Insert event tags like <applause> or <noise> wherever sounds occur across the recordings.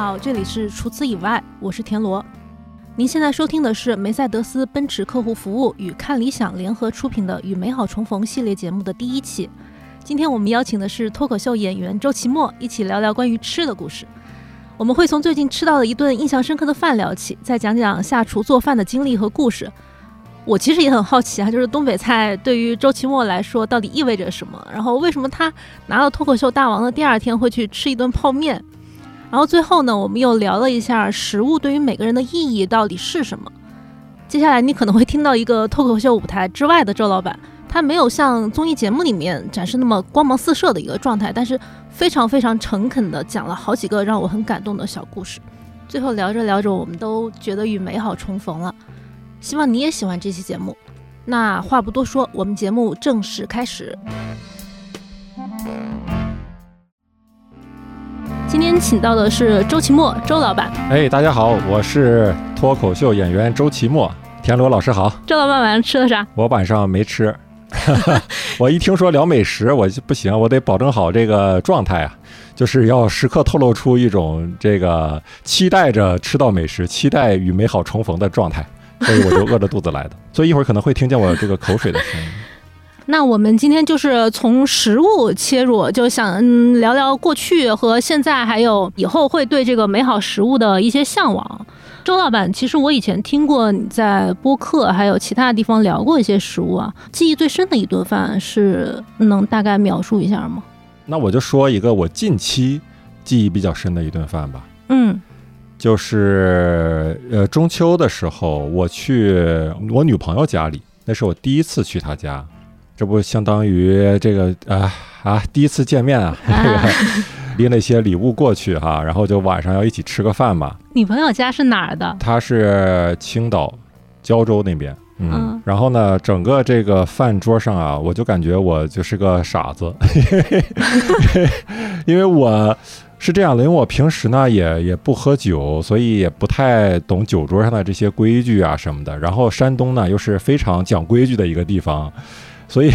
好，这里是除此以外，我是田螺。您现在收听的是梅赛德斯奔驰客户服务与看理想联合出品的《与美好重逢》系列节目的第一期。今天我们邀请的是脱口秀演员周奇墨，一起聊聊关于吃的故事。我们会从最近吃到的一顿印象深刻的饭聊起，再讲讲下厨做饭的经历和故事。我其实也很好奇啊，就是东北菜对于周奇墨来说到底意味着什么？然后为什么他拿了脱口秀大王的第二天会去吃一顿泡面？然后最后呢，我们又聊了一下食物对于每个人的意义到底是什么。接下来你可能会听到一个脱口秀舞台之外的周老板，他没有像综艺节目里面展示那么光芒四射的一个状态，但是非常非常诚恳的讲了好几个让我很感动的小故事。最后聊着聊着，我们都觉得与美好重逢了。希望你也喜欢这期节目。那话不多说，我们节目正式开始。今天请到的是周奇墨，周老板。哎，大家好，我是脱口秀演员周奇墨。田螺老师好。周老板晚上吃的啥？我晚上没吃。<laughs> 我一听说聊美食，我就不行，我得保证好这个状态啊，就是要时刻透露出一种这个期待着吃到美食、期待与美好重逢的状态。所以我就饿着肚子来的，<laughs> 所以一会儿可能会听见我这个口水的声音。那我们今天就是从食物切入，就想聊聊过去和现在，还有以后会对这个美好食物的一些向往。周老板，其实我以前听过你在播客还有其他地方聊过一些食物啊，记忆最深的一顿饭是能大概描述一下吗？那我就说一个我近期记忆比较深的一顿饭吧。嗯。就是呃中秋的时候，我去我女朋友家里，那是我第一次去她家，这不相当于这个啊啊第一次见面啊，这个 <laughs> 拎了一些礼物过去哈，然后就晚上要一起吃个饭嘛。女朋友家是哪儿的？她是青岛胶州那边，嗯，然后呢，整个这个饭桌上啊，我就感觉我就是个傻子，<laughs> 因为我。是这样的，因为我平时呢也也不喝酒，所以也不太懂酒桌上的这些规矩啊什么的。然后山东呢又是非常讲规矩的一个地方，所以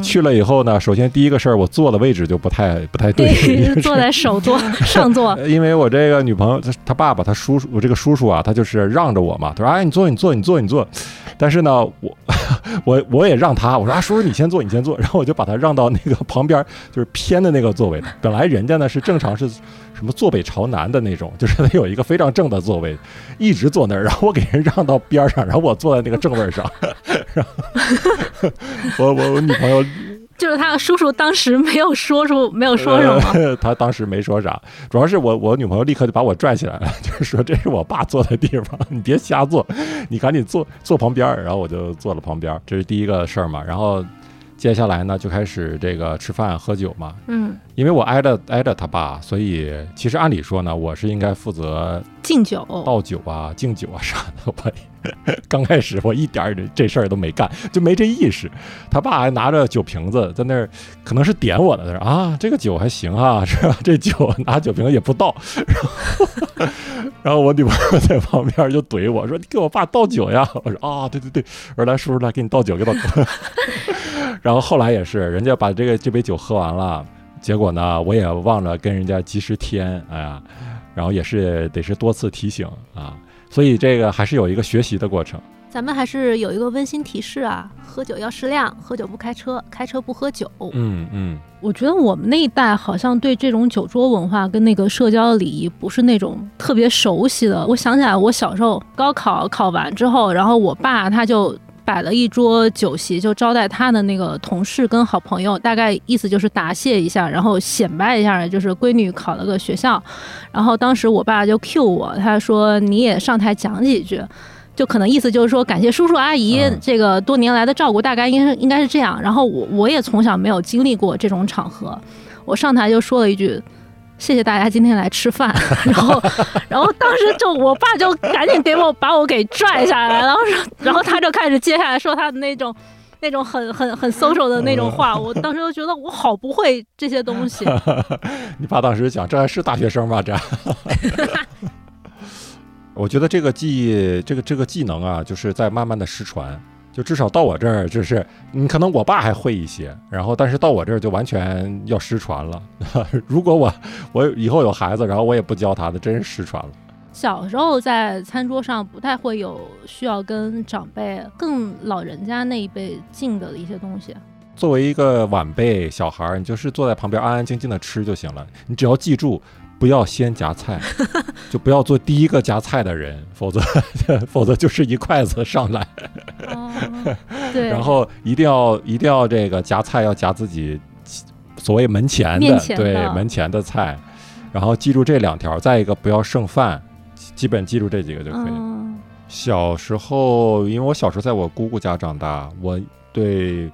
去了以后呢，首先第一个事儿，我坐的位置就不太不太对，<laughs> 坐在首座 <laughs> 上座。因为我这个女朋友她爸爸她叔叔我这个叔叔啊，他就是让着我嘛，他说哎你坐你坐你坐你坐。但是呢我我我也让他，我说啊叔叔你先坐你先坐，然后我就把他让到那个旁边就是偏的那个座位。本来人家呢是正常是。什么坐北朝南的那种，<laughs> 就是他有一个非常正的座位，一直坐那儿，然后我给人让到边上，然后我坐在那个正位上。<laughs> 然后我我我女朋友 <laughs> 就是他叔叔当时没有说出没有说什么，他当时没说啥，主要是我我女朋友立刻就把我拽起来了，就是说这是我爸坐的地方，你别瞎坐，你赶紧坐坐旁边。然后我就坐了旁边，这是第一个事儿嘛。然后。接下来呢，就开始这个吃饭喝酒嘛。嗯，因为我挨着挨着他爸，所以其实按理说呢，我是应该负责敬酒、倒酒啊、敬酒啊啥的。我刚开始我一点这这事儿都没干，就没这意识。他爸还拿着酒瓶子在那儿，可能是点我的。他说啊，这个酒还行啊，<laughs> 是吧？这酒拿酒瓶也不倒。然后，然后我女朋友在旁边就怼我说：“你给我爸倒酒呀！”我说：“啊，对对对，我说来叔叔来给你倒酒，给倒。”然后后来也是，人家把这个这杯酒喝完了，结果呢，我也忘了跟人家及时添，哎呀，然后也是得是多次提醒啊，所以这个还是有一个学习的过程。咱们还是有一个温馨提示啊，喝酒要适量，喝酒不开车，开车不喝酒。嗯嗯，我觉得我们那一代好像对这种酒桌文化跟那个社交礼仪不是那种特别熟悉的。我想起来，我小时候高考考完之后，然后我爸他就。摆了一桌酒席，就招待他的那个同事跟好朋友，大概意思就是答谢一下，然后显摆一下，就是闺女考了个学校。然后当时我爸就 Q 我，他说你也上台讲几句，就可能意思就是说感谢叔叔阿姨这个多年来的照顾，大概应该应该是这样。然后我我也从小没有经历过这种场合，我上台就说了一句。谢谢大家今天来吃饭，<laughs> 然后，然后当时就我爸就赶紧给我把我给拽下来，然后，然后他就开始接下来说他的那种，那种很很很 social 的那种话，我当时就觉得我好不会这些东西。<laughs> 你爸当时想，这还是大学生吗？这？<laughs> 我觉得这个技，这个这个技能啊，就是在慢慢的失传。就至少到我这儿，就是你可能我爸还会一些，然后但是到我这儿就完全要失传了。<laughs> 如果我我以后有孩子，然后我也不教他的，真是失传了。小时候在餐桌上不太会有需要跟长辈、更老人家那一辈敬的一些东西。作为一个晚辈小孩儿，你就是坐在旁边安安静静的吃就行了。你只要记住，不要先夹菜，<laughs> 就不要做第一个夹菜的人，否则 <laughs> 否则就是一筷子上来。哦，<laughs> 对。然后一定要一定要这个夹菜要夹自己所谓门前的对门前的菜，然后记住这两条。再一个不要剩饭，基本记住这几个就可以。嗯小时候，因为我小时候在我姑姑家长大，我对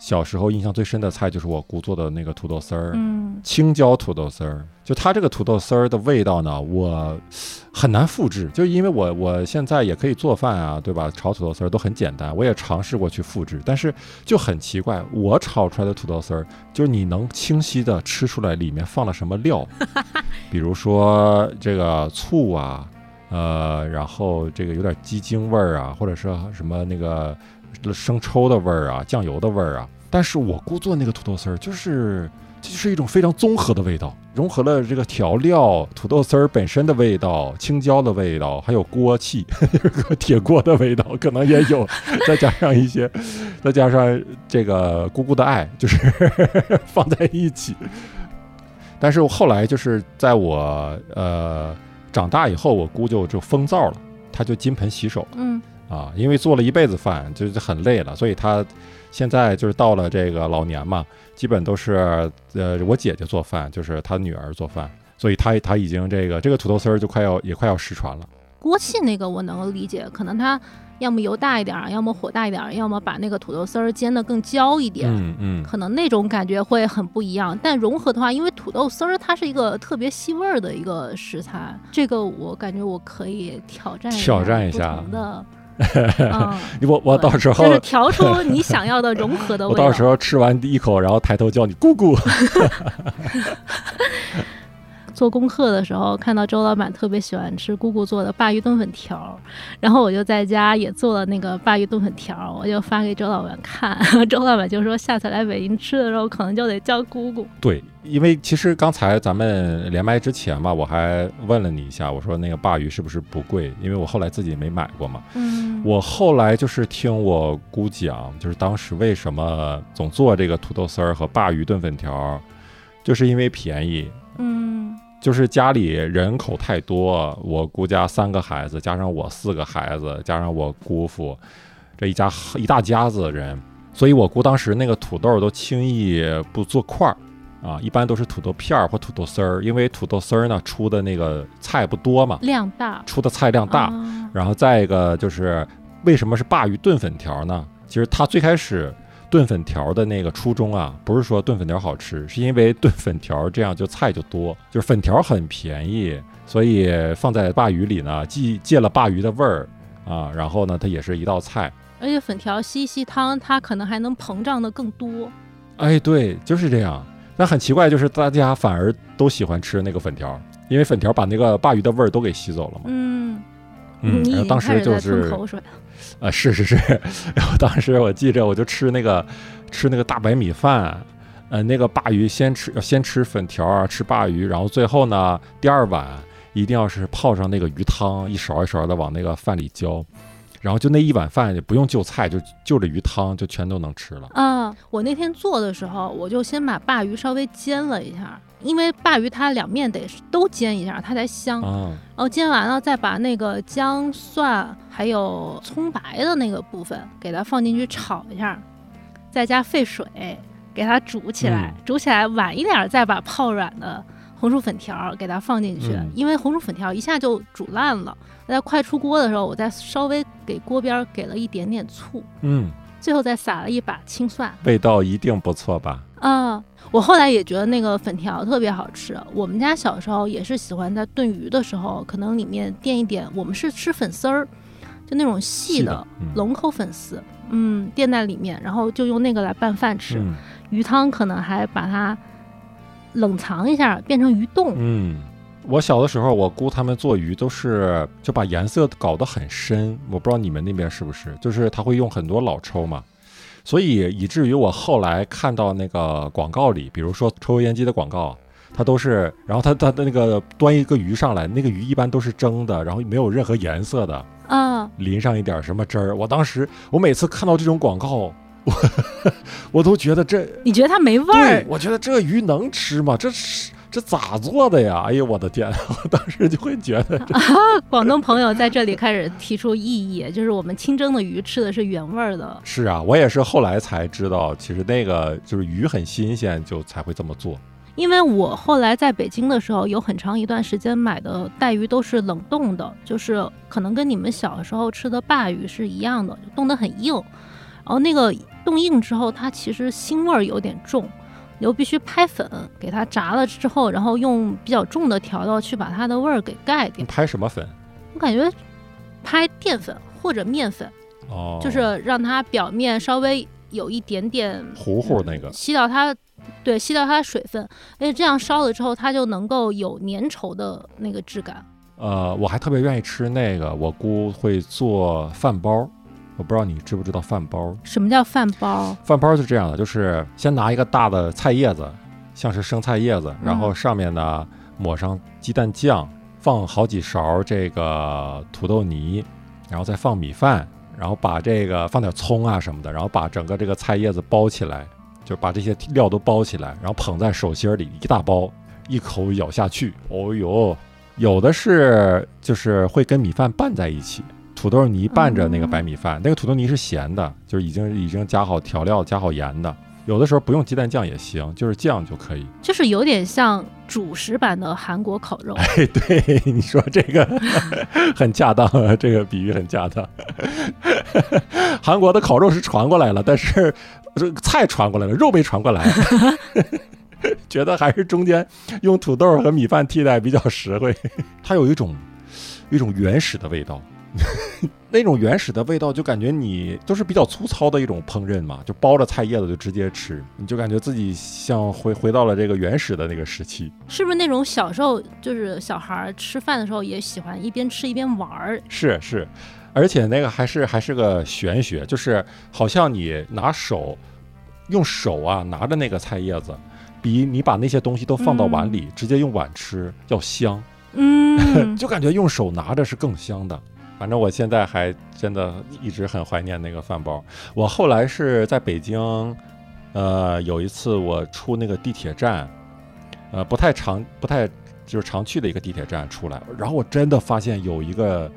小时候印象最深的菜就是我姑做的那个土豆丝儿，嗯青椒土豆丝儿。就它这个土豆丝儿的味道呢，我很难复制，就因为我我现在也可以做饭啊，对吧？炒土豆丝儿都很简单，我也尝试过去复制，但是就很奇怪，我炒出来的土豆丝儿，就是你能清晰的吃出来里面放了什么料，<laughs> 比如说这个醋啊。呃，然后这个有点鸡精味儿啊，或者是什么那个生抽的味儿啊，酱油的味儿啊。但是我姑做那个土豆丝儿，就是这就是一种非常综合的味道，融合了这个调料、土豆丝儿本身的味道、青椒的味道，还有锅气，<laughs> 铁锅的味道可能也有，再加上一些，再加上这个姑姑的爱，就 <laughs> 是放在一起。但是后来就是在我呃。长大以后，我姑就就封灶了，她就金盆洗手了嗯啊，因为做了一辈子饭，就是很累了，所以他现在就是到了这个老年嘛，基本都是呃我姐姐做饭，就是她女儿做饭，所以她她已经这个这个土豆丝儿就快要也快要失传了。锅气那个我能够理解，可能他要么油大一点儿，要么火大一点儿，要么把那个土豆丝儿煎得更焦一点。嗯嗯，可能那种感觉会很不一样，但融合的话，因为土豆丝儿它是一个特别吸味儿的一个食材，这个我感觉我可以挑战挑战一不下同的，<laughs> 嗯，我我到时候就是调出你想要的融合的 <laughs> 味道。我到时候吃完第一口，然后抬头叫你姑姑。<laughs> 做功课的时候，看到周老板特别喜欢吃姑姑做的鲅鱼炖粉条，然后我就在家也做了那个鲅鱼炖粉条，我就发给周老板看，<laughs> 周老板就说下次来北京吃的时候，可能就得叫姑姑。对，因为其实刚才咱们连麦之前吧，我还问了你一下，我说那个鲅鱼是不是不贵？因为我后来自己没买过嘛。嗯，我后来就是听我姑讲，就是当时为什么总做这个土豆丝儿和鲅鱼炖粉条，就是因为便宜。嗯就是家里人口太多，我姑家三个孩子，加上我四个孩子，加上我姑父，这一家一大家子人，所以我姑当时那个土豆都轻易不做块儿啊，一般都是土豆片儿或土豆丝儿，因为土豆丝儿呢出的那个菜不多嘛，量大出的菜量大，啊然后再一个就是为什么是鲅鱼炖粉条呢？其实它最开始炖粉条的那个初衷啊，不是说炖粉条好吃，是因为炖粉条这样就菜就多，就是粉条很便宜，所以放在鲅鱼里呢，既借了鲅鱼的味儿啊，然后呢，它也是一道菜。而且粉条吸一吸汤，它可能还能膨胀的更多。哎，对，就是这样。那很奇怪，就是大家反而都喜欢吃那个粉条，因为粉条把那个鲅鱼的味儿都给吸走了嘛。嗯，嗯，当经开始在时就是吞口水了。啊，是是是，<laughs> 然后当时我记着，我就吃那个吃那个大白米饭，呃，那个鲅鱼先吃先吃粉条啊，吃鲅鱼，然后最后呢，第二碗一定要是泡上那个鱼汤，一勺一勺的往那个饭里浇，然后就那一碗饭也不用就菜，就就着鱼汤就全都能吃了。嗯，我那天做的时候，我就先把鲅鱼稍微煎了一下，因为鲅鱼它两面得都煎一下，它才香。啊，然后煎完了，再把那个姜、蒜还有葱白的那个部分给它放进去炒一下，再加沸水给它煮起来，煮起来晚一点儿再把泡软的红薯粉条给它放进去，嗯因为红薯粉条一下就煮烂了。在快出锅的时候，我再稍微给锅边儿给了一点点醋，嗯，最后再撒了一把青蒜。味道一定不错吧？啊，我后来也觉得那个粉条特别好吃。我们家小时候也是喜欢在炖鱼的时候，可能里面垫一点，我们是吃粉丝儿，就那种细的龙口粉丝，嗯，垫在里面，然后就用那个来拌饭吃。嗯鱼汤可能还把它冷藏一下，变成鱼冻，嗯，我小的时候，我姑他们做鱼都是就把颜色搞得很深，我不知道你们那边是不是，就是他会用很多老抽嘛，所以以至于我后来看到那个广告里，比如说抽油烟机的广告，它都是，然后它它的那个端一个鱼上来，那个鱼一般都是蒸的，然后没有任何颜色的，啊，淋上一点什么汁儿。我当时我每次看到这种广告，我 <laughs> 我都觉得这你觉得它没味儿，？我觉得这鱼能吃吗？这是这咋做的呀？哎呦我的天！<laughs> 我当时就会觉得啊广东朋友在这里开始提出异议，就是我们清蒸的鱼吃的是原味儿的。是啊，我也是后来才知道，其实那个就是鱼很新鲜，就才会这么做。因为我后来在北京的时候，有很长一段时间买的带鱼都是冷冻的，就是可能跟你们小时候吃的鲅鱼是一样的，冻得很硬。然后那个冻硬之后，它其实腥味儿有点重，你就必须拍粉给它炸了之后，然后用比较重的调料去把它的味儿给盖掉你。拍什么粉？我感觉拍淀粉或者面粉，哦，就是让它表面稍微有一点点糊糊那个。吸到它，对，吸到它的水分，而且这样烧了之后，它就能够有粘稠的那个质感。呃，我还特别愿意吃那个，我姑会做饭包。我不知道你知不知道饭包？什么叫饭包？饭包是这样的，就是先拿一个大的菜叶子，像是生菜叶子，然后嗯上面呢抹上鸡蛋酱，放好几勺这个土豆泥，然后再放米饭，然后把这个放点葱啊什么的，然后把整个这个菜叶子包起来，就把这些料都包起来，然后捧在手心里一大包，一口咬下去，哦呦，有的是就是会跟米饭拌在一起。土豆泥拌着那个白米饭，那个土豆泥是咸的，就是已经已经加好调料、加好盐的。有的时候不用鸡蛋酱也行，就是酱就可以。就是有点像主食版的韩国烤肉。哎，对，<laughs> 你说这个 <laughs> 很恰当，这个比喻很恰当。韩国的烤肉是传过来了，但是这个菜传过来了，肉没传过来。<laughs> 觉得还是中间用土豆和米饭替代比较实惠。它有一种一种原始的味道，<laughs> 那种原始的味道就感觉你都是比较粗糙的一种烹饪嘛，就包着菜叶子就直接吃，你就感觉自己像回回到了这个原始的那个时期。是不是那种小时候就是小孩儿吃饭的时候也喜欢一边吃一边玩儿？是是，而且那个还是还是个玄学，就是好像你拿手用手啊拿着那个菜叶子，比你把那些东西都放到碗里、直接用碗吃要香，嗯，<laughs> 就感觉用手拿着是更香的。反正我现在还真的一直很怀念那个饭包。我后来是在北京，呃，有一次我出那个地铁站，呃，不太常不太就是常去的一个地铁站出来，然后我真的发现有一个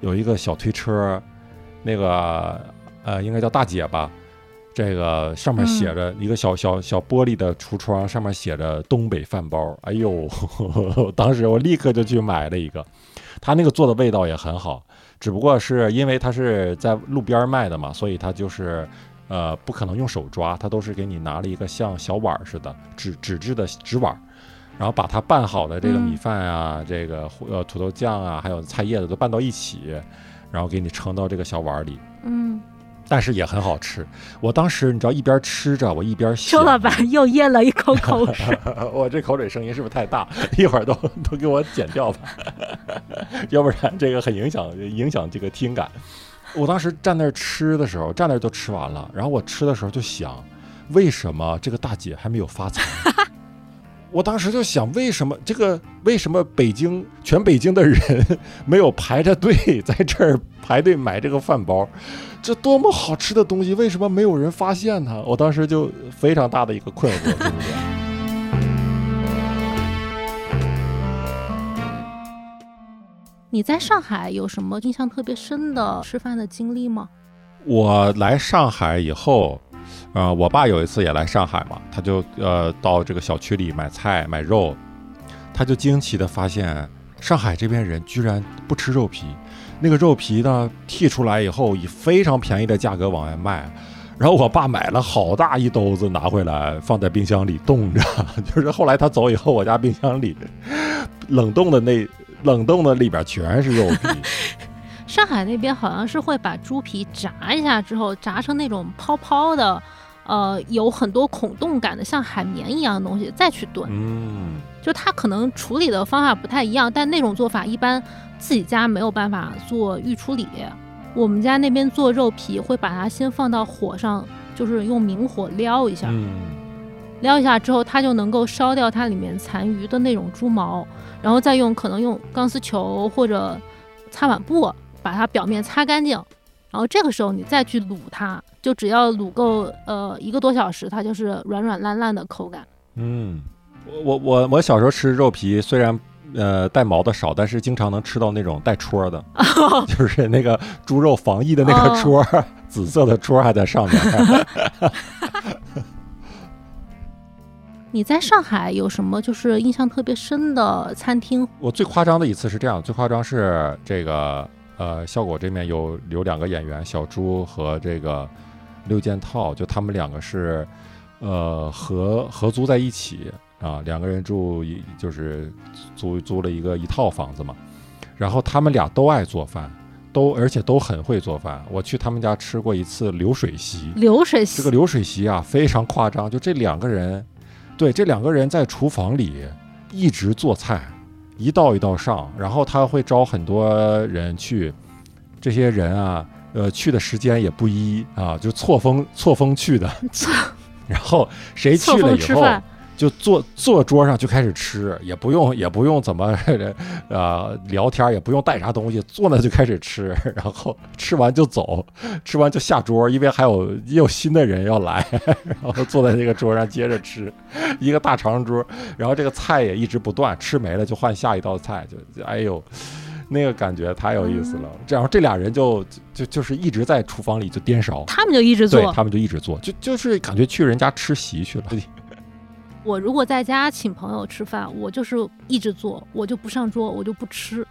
有一个小推车，那个呃应该叫大姐吧，这个上面写着一个小小小玻璃的橱窗，上面写着东北饭包。哎呦，<laughs> 当时我立刻就去买了一个，他那个做的味道也很好，只不过是因为它是在路边卖的嘛，所以它就是。呃，不可能用手抓，它都是给你拿了一个像小碗儿似的纸纸质的纸碗儿，然后把它拌好的这个米嗯饭啊，这个呃土豆酱啊，还有菜叶子都拌到一起，然后给你盛到这个小碗儿里，嗯，但是也很好吃。我当时你知道一边吃着，我一边想，周老板又咽了一口口水。<laughs> 我这口水声音是不是太大？一会儿都 <laughs> 都给我剪掉吧，<laughs> 要不然这个很影响影响这个听感。我当时站那儿吃的时候，站那儿都吃完了，然后我吃的时候就想，为什么这个大姐还没有发财？我当时就想，为什么这个为什么北京全北京的人没有排着队在这儿排队买这个饭包？这多么好吃的东西，为什么没有人发现它？我当时就非常大的一个困惑，<laughs> 对不对？你在上海有什么印象特别深的吃饭的经历吗？我来上海以后，呃，我爸有一次也来上海嘛，他就呃到这个小区里买菜买肉，他就惊奇的发现上海这边人居然不吃肉皮，那个肉皮呢剔出来以后以非常便宜的价格往外卖。然后我爸买了好大一兜子拿回来，放在冰箱里冻着。<laughs> 就是后来他走以后，我家冰箱里冷冻的那冷冻的里边全是肉皮。<laughs> 上海那边好像是会把猪皮炸一下之后，炸成那种泡泡的，呃，有很多孔洞感的，像海绵一样的东西，再去炖。嗯，就它可能处理的方法不太一样，但那种做法一般自己家没有办法做预处理。我们家那边做肉皮会把它先放到火上，就是用明火撩一下，嗯，撩一下之后，它就能够烧掉它里面残余的那种猪毛，然后再用可能用钢丝球或者擦碗布把它表面擦干净，然后这个时候你再去卤它，就只要卤够呃一个多小时，它就是软软烂烂的口感。嗯，我我我我小时候吃肉皮，虽然呃带毛的少，但是经常能吃到那种带戳的，<laughs> 就是那个猪肉防疫的那个戳，<laughs> 紫色的戳还在上面。<laughs> 你在上海有什么就是印象特别深的餐厅？我最夸张的一次是这样，最夸张是这个呃，效果这面有有两个演员，小猪和这个六件套，就他们两个是呃合合租在一起啊，两个人住一就是租租了一个一套房子嘛，然后他们俩都爱做饭，都而且都很会做饭。我去他们家吃过一次流水席，流水席？这个流水席啊非常夸张，就这两个人，对，这两个人在厨房里一直做菜，一道一道上，然后他会招很多人去，这些人啊，呃，去的时间也不一啊，就错峰错峰去的，错。<laughs> 然后谁去了以后，就坐坐桌上就开始吃，也不用也不用怎么呃 <laughs> 聊天，也不用带啥东西，坐那就开始吃，然后吃完就走，吃完就下桌，因为还有也有新的人要来，<laughs> 然后坐在那个桌上接着吃，一个大长桌，然后这个菜也一直不断，吃没了就换下一道菜，就就哎呦。那个感觉太有意思了，然后这俩人就就就是一直在厨房里就颠勺，他们就一直做。对他们就一直做，就就是感觉去人家吃席去了。我如果在家请朋友吃饭，我就是一直做，我就不上桌，我就不吃。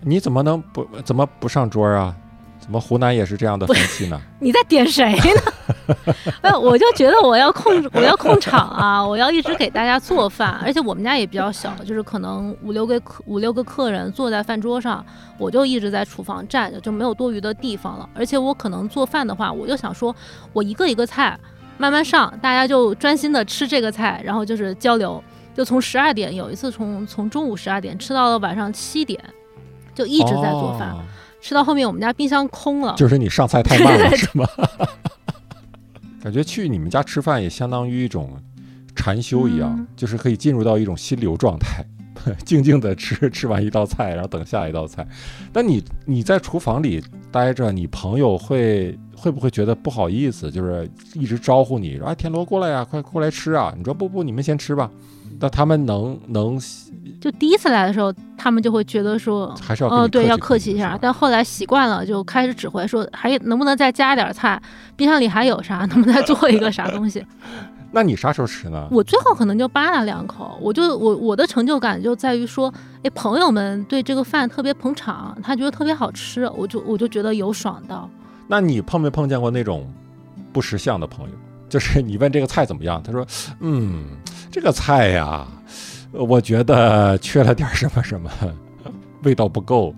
你怎么能不怎么不上桌啊？怎么湖南也是这样的风气呢？<laughs> 你在点谁呢？没有，我就觉得我要控我要控场啊，我要一直给大家做饭，而且我们家也比较小，就是可能五六个客五六个客人坐在饭桌上，我就一直在厨房站着，就没有多余的地方了。而且我可能做饭的话，我就想说，我一个一个菜慢慢上，大家就专心的吃这个菜，然后就是交流，就从十二点有一次从从中午十二点吃到了晚上七点，就一直在做饭。哦吃到后面，我们家冰箱空了，就是你上菜太慢了，是吗？<laughs> 感觉去你们家吃饭也相当于一种禅修一样，嗯就是可以进入到一种心流状态，<laughs> 静静的吃 <laughs> 吃完一道菜，然后等下一道菜。但你你在厨房里待着，你朋友会会不会觉得不好意思？就是一直招呼你说：“哎，田螺过来呀，快过来吃啊！”你说：“不不，你们先吃吧。”那他们能能就第一次来的时候，他们就会觉得说，还是要跟哦，对，要客客气一下。但后来习惯了，就开始指挥说，还能不能再加点菜？冰箱里还有啥？能不能再做一个啥东西？<laughs> 那你啥时候吃呢？我最后可能就扒拉两口，我就我我的成就感就在于说，哎，朋友们对这个饭特别捧场，他觉得特别好吃，我就我就觉得有爽到。那你碰没碰见过那种不识相的朋友？就是你问这个菜怎么样，他说：“嗯，这个菜呀，呃我觉得缺了点什么什么，<laughs> 味道不够。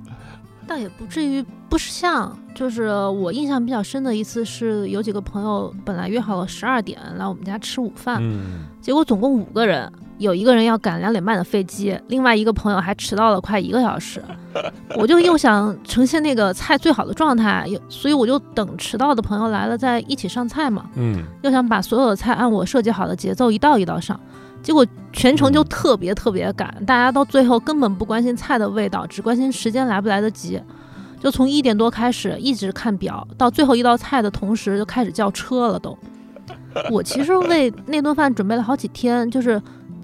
倒也不至于不识相，就是我印象比较深的一次是有几个朋友本来约好了十二点来我们家吃午饭，嗯，结果总共五个人，有一个人要赶两点半的飞机，另外一个朋友还迟到了快一个小时。<laughs> 我就又想呈现那个菜最好的状态，所以我就等迟到的朋友来了再一起上菜嘛，嗯，又想把所有的菜按我设计好的节奏一道一道上。结果全程就特别特别赶，大家到最后根本不关心菜的味道，只关心时间来不来得及。就从一点多开始一直看表，到最后一道菜的同时就开始叫车了都。我其实为那顿饭准备了好几天，就是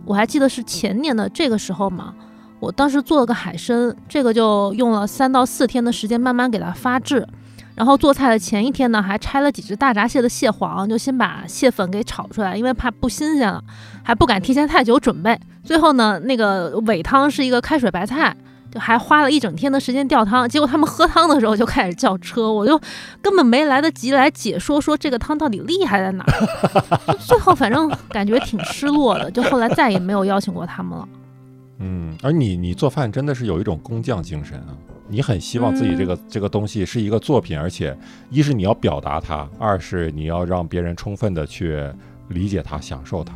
我还记得是前年的这个时候嘛，我当时做了个海参，这个就用了三到四天的时间慢慢给它发制。然后做菜的前一天呢，还拆了几只大闸蟹的蟹黄，就先把蟹粉给炒出来，因为怕不新鲜了，还不敢提前太久准备。最后呢，那个尾汤是一个开水白菜，就还花了一整天的时间吊汤。结果他们喝汤的时候就开始叫车，我就根本没来得及来解说说这个汤到底厉害在哪儿。<laughs> 最后反正感觉挺失落的，就后来再也没有邀请过他们了。嗯，而你你做饭真的是有一种工匠精神啊！你很希望自己这个、这个东西是一个作品，而且一是你要表达它，二是你要让别人充分的去理解它、享受它。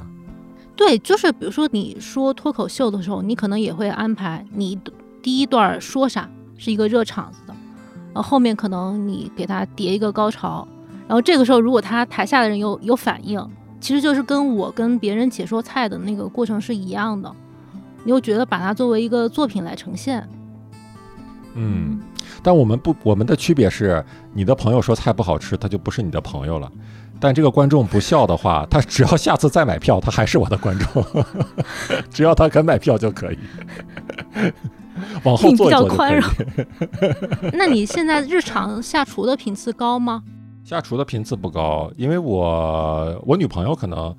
对，就是比如说你说脱口秀的时候，你可能也会安排你第一段说啥是一个热场子的，然后后面可能你给他叠一个高潮，然后这个时候如果他台下的人有有反应，其实就是跟我跟别人解说菜的那个过程是一样的，你又觉得把它作为一个作品来呈现。嗯，但我们不，我们的区别是，你的朋友说菜不好吃，他就不是你的朋友了。但这个观众不笑的话，他只要下次再买票，他还是我的观众。<laughs> 只要他肯买票就可以。往后坐一坐就可以。<laughs> 那你现在日常下厨的频次高吗？下厨的频次不高，因为我我女朋友可能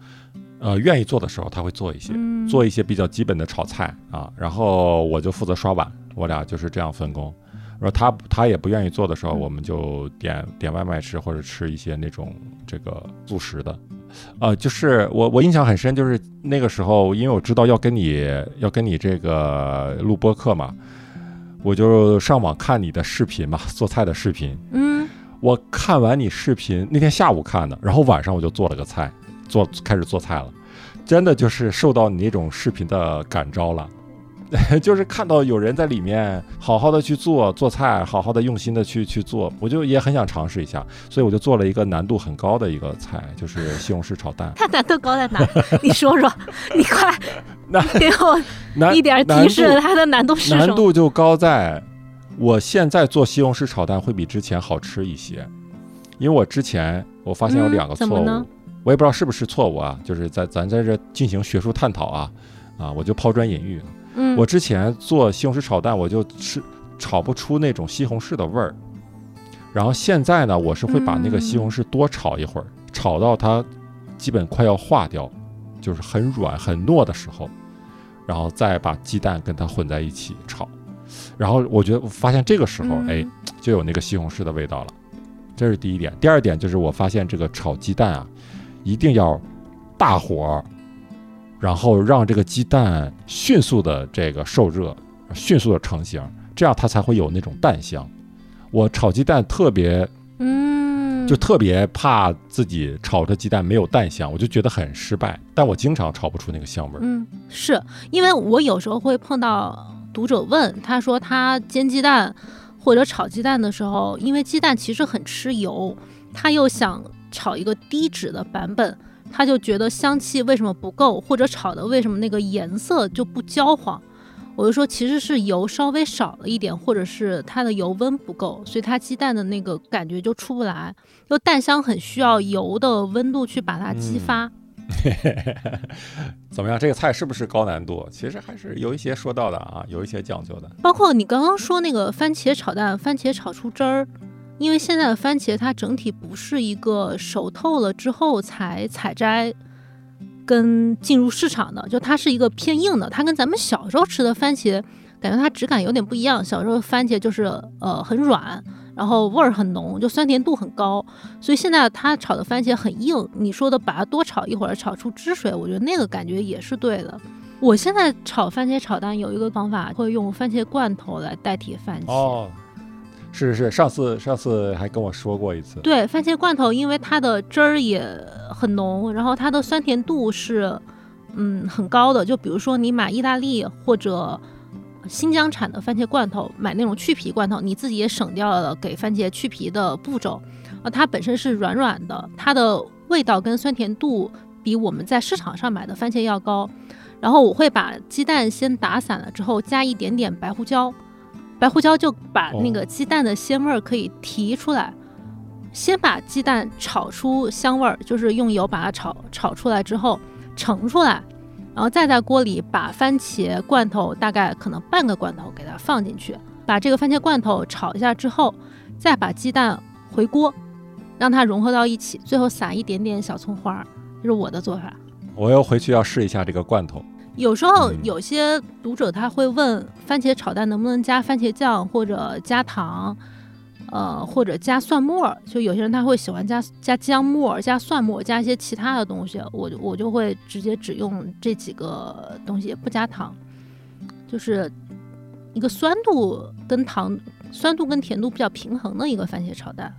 呃愿意做的时候，她会做一些，做一些比较基本的炒菜啊，然后我就负责刷碗。我俩就是这样分工，然后她她也不愿意做的时候，我们就点点外卖吃，或者吃一些那种这个速食的。呃，就是我我印象很深，就是那个时候，因为我知道要跟你要跟你这个录播课嘛，我就上网看你的视频嘛，做菜的视频。嗯，我看完你视频那天下午看的，然后晚上我就做了个菜，做开始做菜了，真的就是受到你那种视频的感召了。<laughs> 就是看到有人在里面好好的去做做菜，好好的用心的去去做，我就也很想尝试一下，所以我就做了一个难度很高的一个菜，就是西红柿炒蛋。<laughs> 它难度高在哪？<laughs> 你说说，你快给我一点提示，它的难度是什么？难度就高在，我现在做西红柿炒蛋会比之前好吃一些，因为我之前我发现有两个错误，我也不知道是不是错误啊，就是在咱在这进行学术探讨啊，啊，我就抛砖引玉。嗯，我之前做西红柿炒蛋，我就吃炒不出那种西红柿的味儿。然后现在呢，我是会把那个西红柿多炒一会儿，炒到它基本快要化掉，就是很软很糯的时候，然后再把鸡蛋跟它混在一起炒。然后我觉得发现这个时候，哎，就有那个西红柿的味道了。这是第一点。第二点就是我发现这个炒鸡蛋啊，一定要大火。然后让这个鸡蛋迅速的这个受热，迅速的成型，这样它才会有那种蛋香。我炒鸡蛋特别，嗯，就特别怕自己炒的鸡蛋没有蛋香，我就觉得很失败。但我经常炒不出那个香味儿。嗯，是因为我有时候会碰到读者问，他说他煎鸡蛋或者炒鸡蛋的时候，因为鸡蛋其实很吃油，他又想炒一个低脂的版本。他就觉得香气为什么不够，或者炒的为什么那个颜色就不焦黄？我就说其实是油稍微少了一点，或者是它的油温不够，所以它鸡蛋的那个感觉就出不来。就蛋香很需要油的温度去把它激发。怎么样？这个菜是不是高难度？其实还是有一些说到的啊，有一些讲究的。包括你刚刚说那个番茄炒蛋，番茄炒出汁儿。因为现在的番茄它整体不是一个熟透了之后才采摘跟进入市场的，就它是一个偏硬的。它跟咱们小时候吃的番茄感觉它质感有点不一样。小时候番茄就是呃很软，然后味儿很浓，就酸甜度很高。所以现在它炒的番茄很硬。你说的把它多炒一会儿炒出汁水，我觉得那个感觉也是对的。我现在炒番茄炒蛋有一个方法，会用番茄罐头来代替番茄。是是，上次上次还跟我说过一次。对，番茄罐头，因为它的汁儿也很浓，然后它的酸甜度是嗯很高的。就比如说你买意大利或者新疆产的番茄罐头，买那种去皮罐头，你自己也省掉了给番茄去皮的步骤。啊，它本身是软软的，它的味道跟酸甜度比我们在市场上买的番茄要高。然后我会把鸡蛋先打散了之后，加一点点白胡椒。白胡椒就把那个鸡蛋的鲜味儿可以提出来，先把鸡蛋炒出香味儿，就是用油把它炒炒出来之后盛出来，然后再在锅里把番茄罐头大概可能半个罐头给它放进去，把这个番茄罐头炒一下之后，再把鸡蛋回锅，让它融合到一起，最后撒一点点小葱花，这是我的做法。我要回去要试一下这个罐头。有时候有些读者他会问番茄炒蛋能不能加番茄酱或者加糖，呃或者加蒜末，就有些人他会喜欢加加姜末、加蒜末、加一些其他的东西，我我就会直接只用这几个东西，不加糖，就是一个酸度跟糖、酸度跟甜度比较平衡的一个番茄炒蛋。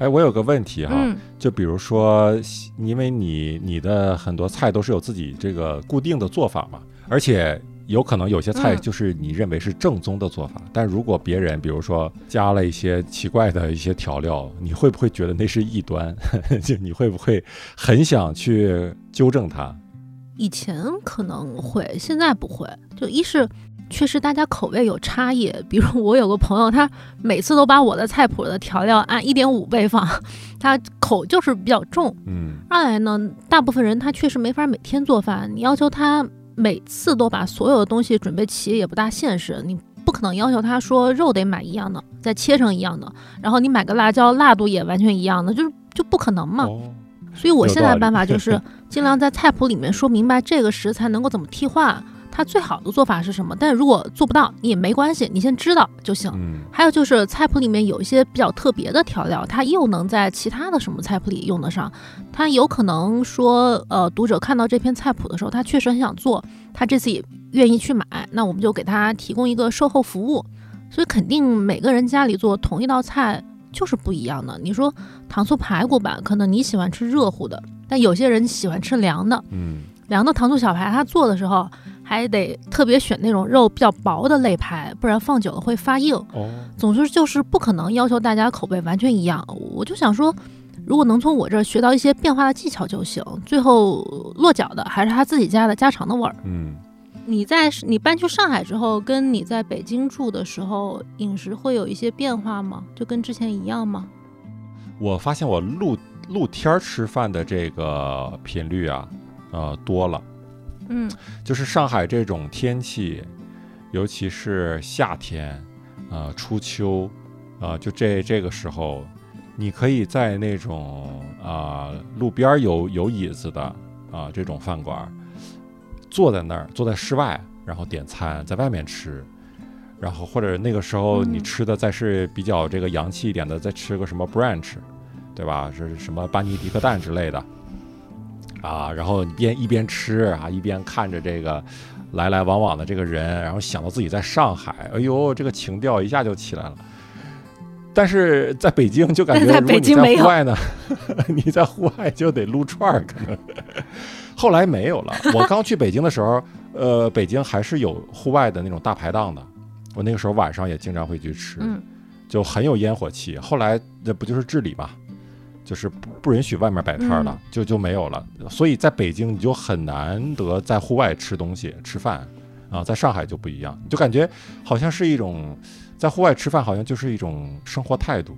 哎，我有个问题哈，嗯就比如说，因为你你的很多菜都是有自己这个固定的做法嘛，而且有可能有些菜嗯就是你认为是正宗的做法，但如果别人比如说加了一些奇怪的一些调料，你会不会觉得那是异端？<laughs> 就你会不会很想去纠正它？以前可能会，现在不会。就一是确实大家口味有差异，比如我有个朋友，他每次都把我的菜谱的调料按一点五倍放，<laughs> 他口就是比较重。嗯二来呢，大部分人他确实没法每天做饭，你要求他每次都把所有的东西准备齐也不大现实。你不可能要求他说肉得买一样的，再切成一样的，然后你买个辣椒辣度也完全一样的，就是就不可能嘛。哦，所以我现在的办法就 <laughs> 是尽量在菜谱里面说明白这个食材能够怎么替换，它最好的做法是什么。但如果做不到，你也没关系，你先知道就行。嗯还有就是菜谱里面有一些比较特别的调料，它又能在其他的什么菜谱里用得上。它有可能说，呃，读者看到这篇菜谱的时候，他确实很想做，他这次也愿意去买，那我们就给他提供一个售后服务。所以肯定每个人家里做同一道菜就是不一样的。你说糖醋排骨吧，可能你喜欢吃热乎的，但有些人喜欢吃凉的。嗯凉的糖醋小排，他做的时候还得特别选那种肉比较薄的肋排，不然放久了会发硬。哦，总之就是不可能要求大家口味完全一样。我就想说，如果能从我这儿学到一些变化的技巧就行。最后落脚的还是他自己家的家常的味儿。嗯。你在你搬去上海之后，跟你在北京住的时候，饮食会有一些变化吗？就跟之前一样吗？我发现我露露天儿吃饭的这个频率啊，呃多了。嗯就是上海这种天气，尤其是夏天，呃初秋，呃就这这个时候，你可以在那种啊、路边儿有有椅子的啊、这种饭馆儿，坐在那儿，坐在室外，然后点餐，在外面吃。然后或者那个时候你嗯吃的再是比较这个洋气一点的，再吃个什么 brunch，对吧？是什么班尼迪克蛋之类的，啊，然后一边一边吃啊，一边看着这个来来往往的这个人，然后想到自己在上海，哎呦，这个情调一下就起来了。但是在北京就感觉，在如果你北京没有在户外呢，<laughs> 你在户外就得撸串儿，可能。后来没有了。我刚去北京的时候，呃，北京还是有户外的那种大排档的。我那个时候晚上也经常会去吃，嗯就很有烟火气。后来这不就是治理嘛，就是不不允许外面摆摊了，嗯就就没有了。所以在北京你就很难得在户外吃东西吃饭啊，在上海就不一样，你就感觉好像是一种在户外吃饭，好像就是一种生活态度。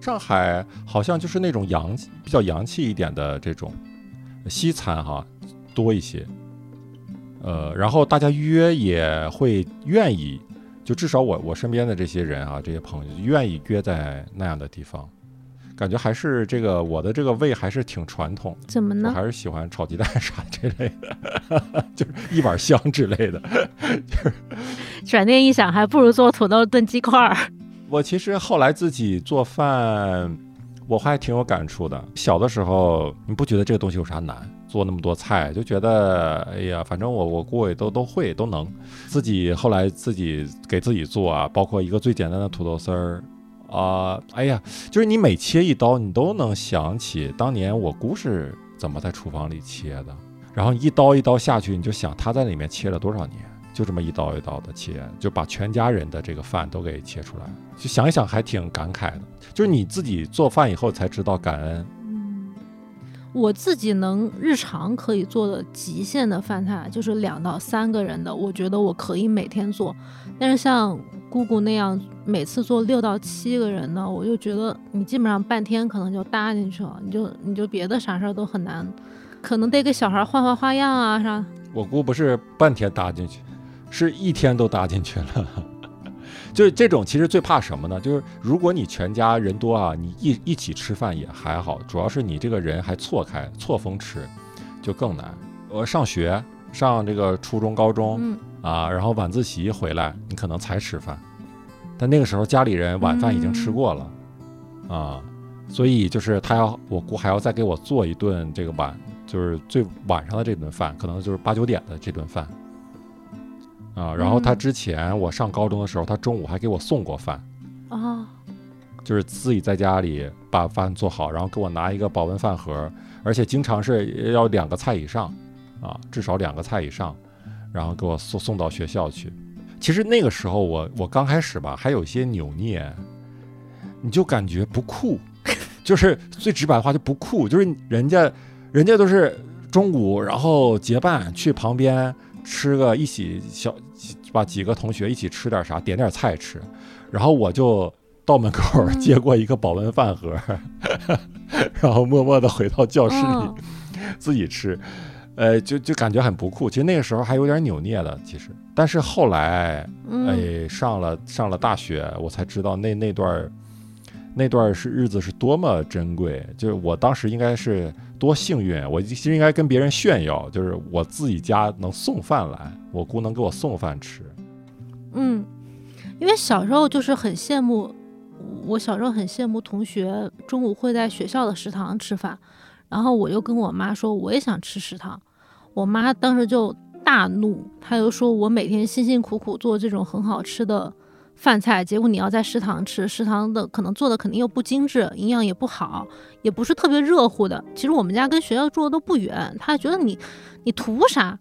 上海好像就是那种洋气比较洋气一点的这种西餐哈多一些，呃，然后大家约也会愿意。就至少我我身边的这些人啊，这些朋友愿意约在那样的地方，感觉还是这个我的这个胃还是挺传统，的怎么呢？还是喜欢炒鸡蛋啥这类的，<laughs> 就是一碗香之类的。就 <laughs> 是转念一想，还不如做土豆炖鸡块儿。<laughs> 我其实后来自己做饭，我还挺有感触的。小的时候，你不觉得这个东西有啥难？做那么多菜，就觉得哎呀，反正我我姑也都都会都能。自己后来自己给自己做啊，包括一个最简单的土豆丝儿啊、哎呀，就是你每切一刀，你都能想起当年我姑是怎么在厨房里切的。然后一刀一刀下去，你就想她在里面切了多少年。就这么一刀一刀的切，就把全家人的这个饭都给切出来，就想一想还挺感慨的。就是你自己做饭以后才知道感恩。嗯，我自己能日常可以做的极限的饭菜就是两到三个人的，我觉得我可以每天做。但是像姑姑那样每次做六到七个人的，我就觉得你基本上半天可能就搭进去了，你就你就别的啥事儿都很难，可能得给小孩换换花样啊啥。我姑不是半天搭进去，是一天都搭进去了。<laughs> 就是这种，其实最怕什么呢？就是如果你全家人多啊，你一一起吃饭也还好，主要是你这个人还错开错峰吃，就更难。我上学上这个初中、高中嗯，啊，然后晚自习回来，你可能才吃饭，但那个时候家里人晚饭已经吃过了，啊，所以就是他要我姑还要再给我做一顿这个晚，就是最晚上的这顿饭，可能就是八九点的这顿饭，啊，然后他嗯之前我上高中的时候，他中午还给我送过饭，啊，就是自己在家里把饭做好，然后给我拿一个保温饭盒，而且经常是要两个菜以上，啊，至少两个菜以上，然后给我送送到学校去。其实那个时候我我刚开始吧，还有一些扭捏，你就感觉不酷，就是最直白的话就不酷，就是人家人家都是中午然后结伴去旁边吃个一起小把几个同学一起吃点啥，点点菜吃，然后我就到门口接过一个保温饭盒，<laughs> 然后默默的回到教室里自己吃。呃，就就感觉很不酷。其实那个时候还有点扭捏的，其实。但是后来，哎，上了上了大学，我才知道那那段那段是日子是多么珍贵。就是我当时应该是多幸运，我其实应该跟别人炫耀，就是我自己家能送饭来，我姑能给我送饭吃。嗯，因为小时候就是很羡慕，我小时候很羡慕同学中午会在学校的食堂吃饭，然后我就跟我妈说，我也想吃食堂。我妈当时就大怒，她就说：“我每天辛辛苦苦做这种很好吃的饭菜，结果你要在食堂吃，食堂的可能做的肯定又不精致，营养也不好，也不是特别热乎的。其实我们家跟学校住的都不远，她觉得你你图啥？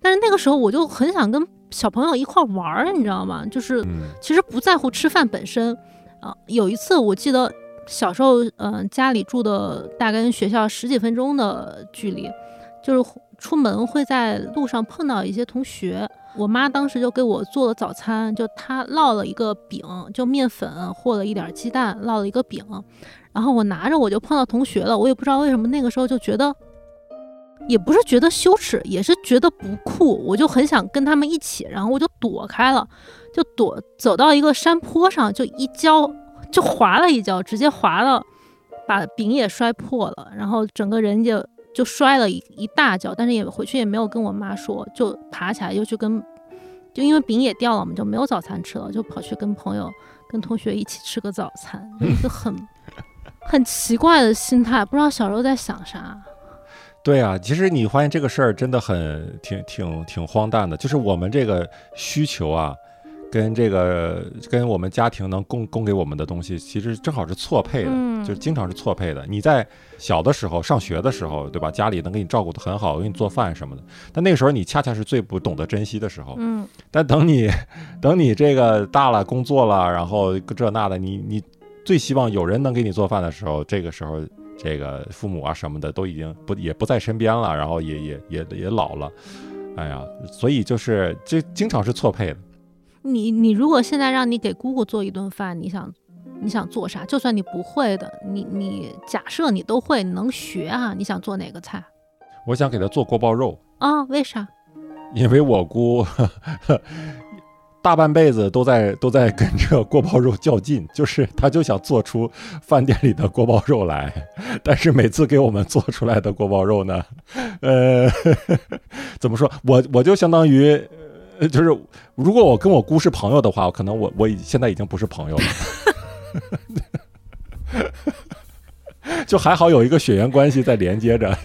但是那个时候我就很想跟小朋友一块玩儿，你知道吗？就是其实不在乎吃饭本身啊。有一次我记得小时候，嗯，家里住的大概跟学校十几分钟的距离，就是。出门会在路上碰到一些同学，我妈当时就给我做了早餐，就她烙了一个饼，就面粉和了一点鸡蛋，烙了一个饼，然后我拿着我就碰到同学了，我也不知道为什么那个时候就觉得，也不是觉得羞耻，也是觉得不酷，我就很想跟他们一起，然后我就躲开了，就躲走到一个山坡上，就一跤就滑了一跤，直接滑了，把饼也摔破了，然后整个人就。就摔了一一大跤，但是也回去也没有跟我妈说，就爬起来又去跟，就因为饼也掉了嘛，就没有早餐吃了，就跑去跟朋友、跟同学一起吃个早餐，一个很 <laughs> 很奇怪的心态，不知道小时候在想啥。对啊，其实你发现这个事儿真的很挺挺挺荒诞的，就是我们这个需求啊。跟这个跟我们家庭能供供给我们的东西，其实正好是错配的，就是经常是错配的。你在小的时候上学的时候，对吧？家里能给你照顾得很好，给你做饭什么的。但那个时候你恰恰是最不懂得珍惜的时候。嗯。但等你等你这个大了，工作了，然后这那的，你你最希望有人能给你做饭的时候，这个时候这个父母啊什么的都已经不也不在身边了，然后也也也也老了。哎呀，所以就是这经常是错配的。你你如果现在让你给姑姑做一顿饭，你想你想做啥？就算你不会的，你你假设你都会，能学啊？你想做哪个菜？我想给她做锅包肉啊？为啥？<laughs> 因为我姑 <laughs> 大半辈子都在都在跟这锅包肉较劲，就是她就想做出饭店里的锅包肉来，但是每次给我们做出来的锅包肉呢，呃，<laughs> 怎么说？我我就相当于。就是，如果我跟我姑是朋友的话，可能我我现在已经不是朋友了。<laughs> 就还好有一个血缘关系在连接着。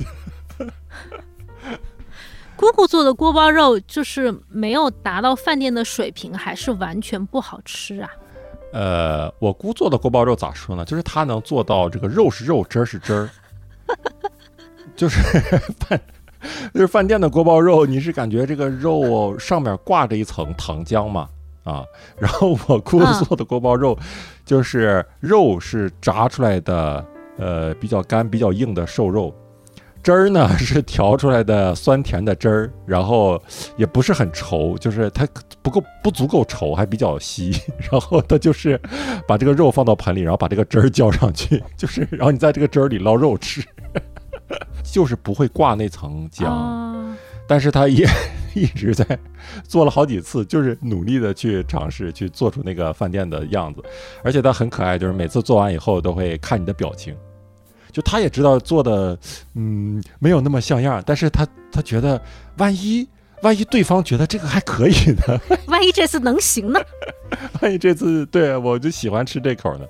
姑姑做的锅包肉就是没有达到饭店的水平，还是完全不好吃啊？呃，我姑做的锅包肉咋说呢？就是她能做到这个肉是肉，汁儿是汁儿，就是饭。<laughs> 就是饭店的锅包肉，你是感觉这个肉上面挂着一层糖浆吗？啊，然后我姑做的锅包肉，就是肉是炸出来的，呃，比较干、比较硬的瘦肉，汁儿呢 <laughs> 是调出来的酸甜的汁儿，然后也不是很稠，就是它不够不足够稠，还比较稀，<laughs> 然后它就是把这个肉放到盆里，然后把这个汁儿浇上去，就是然后你在这个汁儿里捞肉吃。<laughs> 就是不会挂那层浆，但是他也 <laughs> 一直在做了好几次，就是努力的去尝试去做出那个饭店的样子，而且他很可爱，就是每次做完以后都会看你的表情，就他也知道做的嗯没有那么像样，但是他他觉得万一。万一对方觉得这个还可以呢？<laughs> 万一这次能行呢？万一这次对我就喜欢吃这口呢？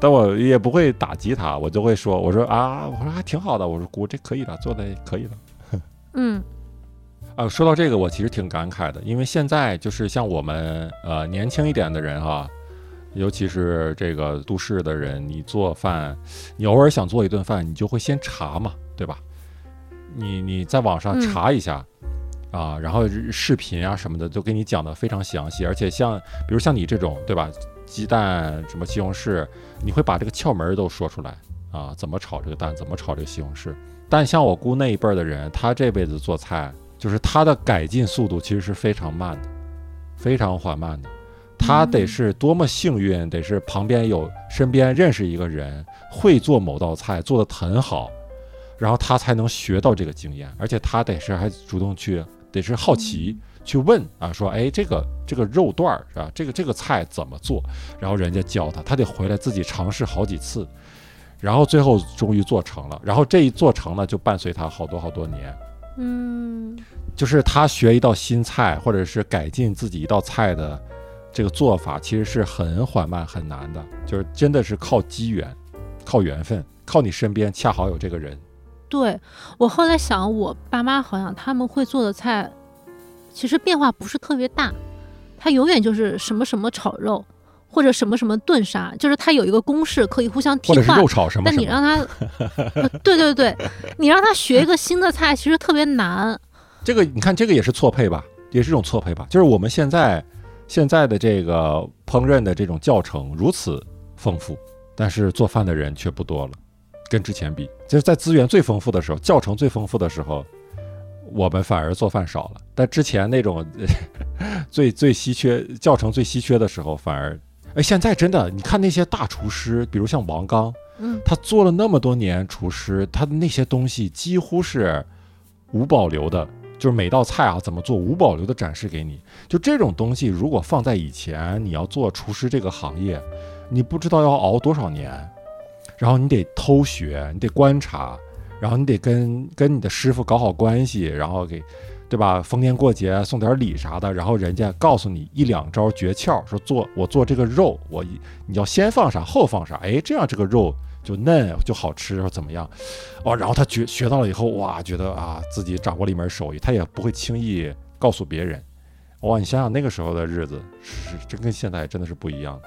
但我也不会打击他，我就会说：“我说啊，我说还挺好的，我说姑这可以的，做的可以的。”嗯，<laughs> 啊，说到这个，我其实挺感慨的，因为现在就是像我们呃年轻一点的人哈，尤其是这个都市的人，你做饭，你偶尔想做一顿饭，你就会先查嘛，对吧？你你在网上查一下，啊，然后视频啊什么的都给你讲的非常详细，而且像比如像你这种，对吧？鸡蛋什么西红柿，你会把这个窍门都说出来啊？怎么炒这个蛋？怎么炒这个西红柿？但像我姑那一辈的人，他这辈子做菜，就是他的改进速度其实是非常慢的，非常缓慢的。他得是多么幸运，得是旁边有身边认识一个人会做某道菜，做的很好，然后他才能学到这个经验。而且他得是还主动去，得是好奇去问啊，说哎这个这个肉段儿是吧？这个这个菜怎么做？然后人家教他，他得回来自己尝试好几次。然后最后终于做成了，然后这一做成了就伴随他好多好多年。嗯，就是他学一道新菜，或者是改进自己一道菜的这个做法，其实是很缓慢、很难的。就是真的是靠机缘、靠缘分、靠你身边恰好有这个人。对我后来想，我爸妈好像他们会做的菜，其实变化不是特别大，它永远就是什么什么炒肉。或者什么什么炖杀，就是它有一个公式可以互相替换。或者是肉炒什么？但你让他，对对对，你让他学一个新的菜，其实特别难。这个你看，这个也是错配吧，也是一种错配吧。就是我们现在现在的这个烹饪的这种教程如此丰富，但是做饭的人却不多了，跟之前比，就是在资源最丰富的时候，教程最丰富的时候，我们反而做饭少了。但之前那种 <laughs> 最最稀缺教程最稀缺的时候，反而。哎，现在真的，你看那些大厨师，比如像王刚，嗯，他做了那么多年厨师，他的那些东西几乎是无保留的，就是每道菜啊怎么做无保留的展示给你。就这种东西，如果放在以前，你要做厨师这个行业，你不知道要熬多少年，然后你得偷学，你得观察，然后你得跟跟你的师傅搞好关系，然后给。对吧？逢年过节送点礼啥的，然后人家告诉你一两招诀窍，说做我做这个肉，我你要先放啥后放啥，哎，这样这个肉就嫩就好吃，或怎么样？哦，然后他学学到了以后，哇，觉得啊自己掌握了一门手艺，他也不会轻易告诉别人。哇，你想想那个时候的日子，是真跟现在真的是不一样。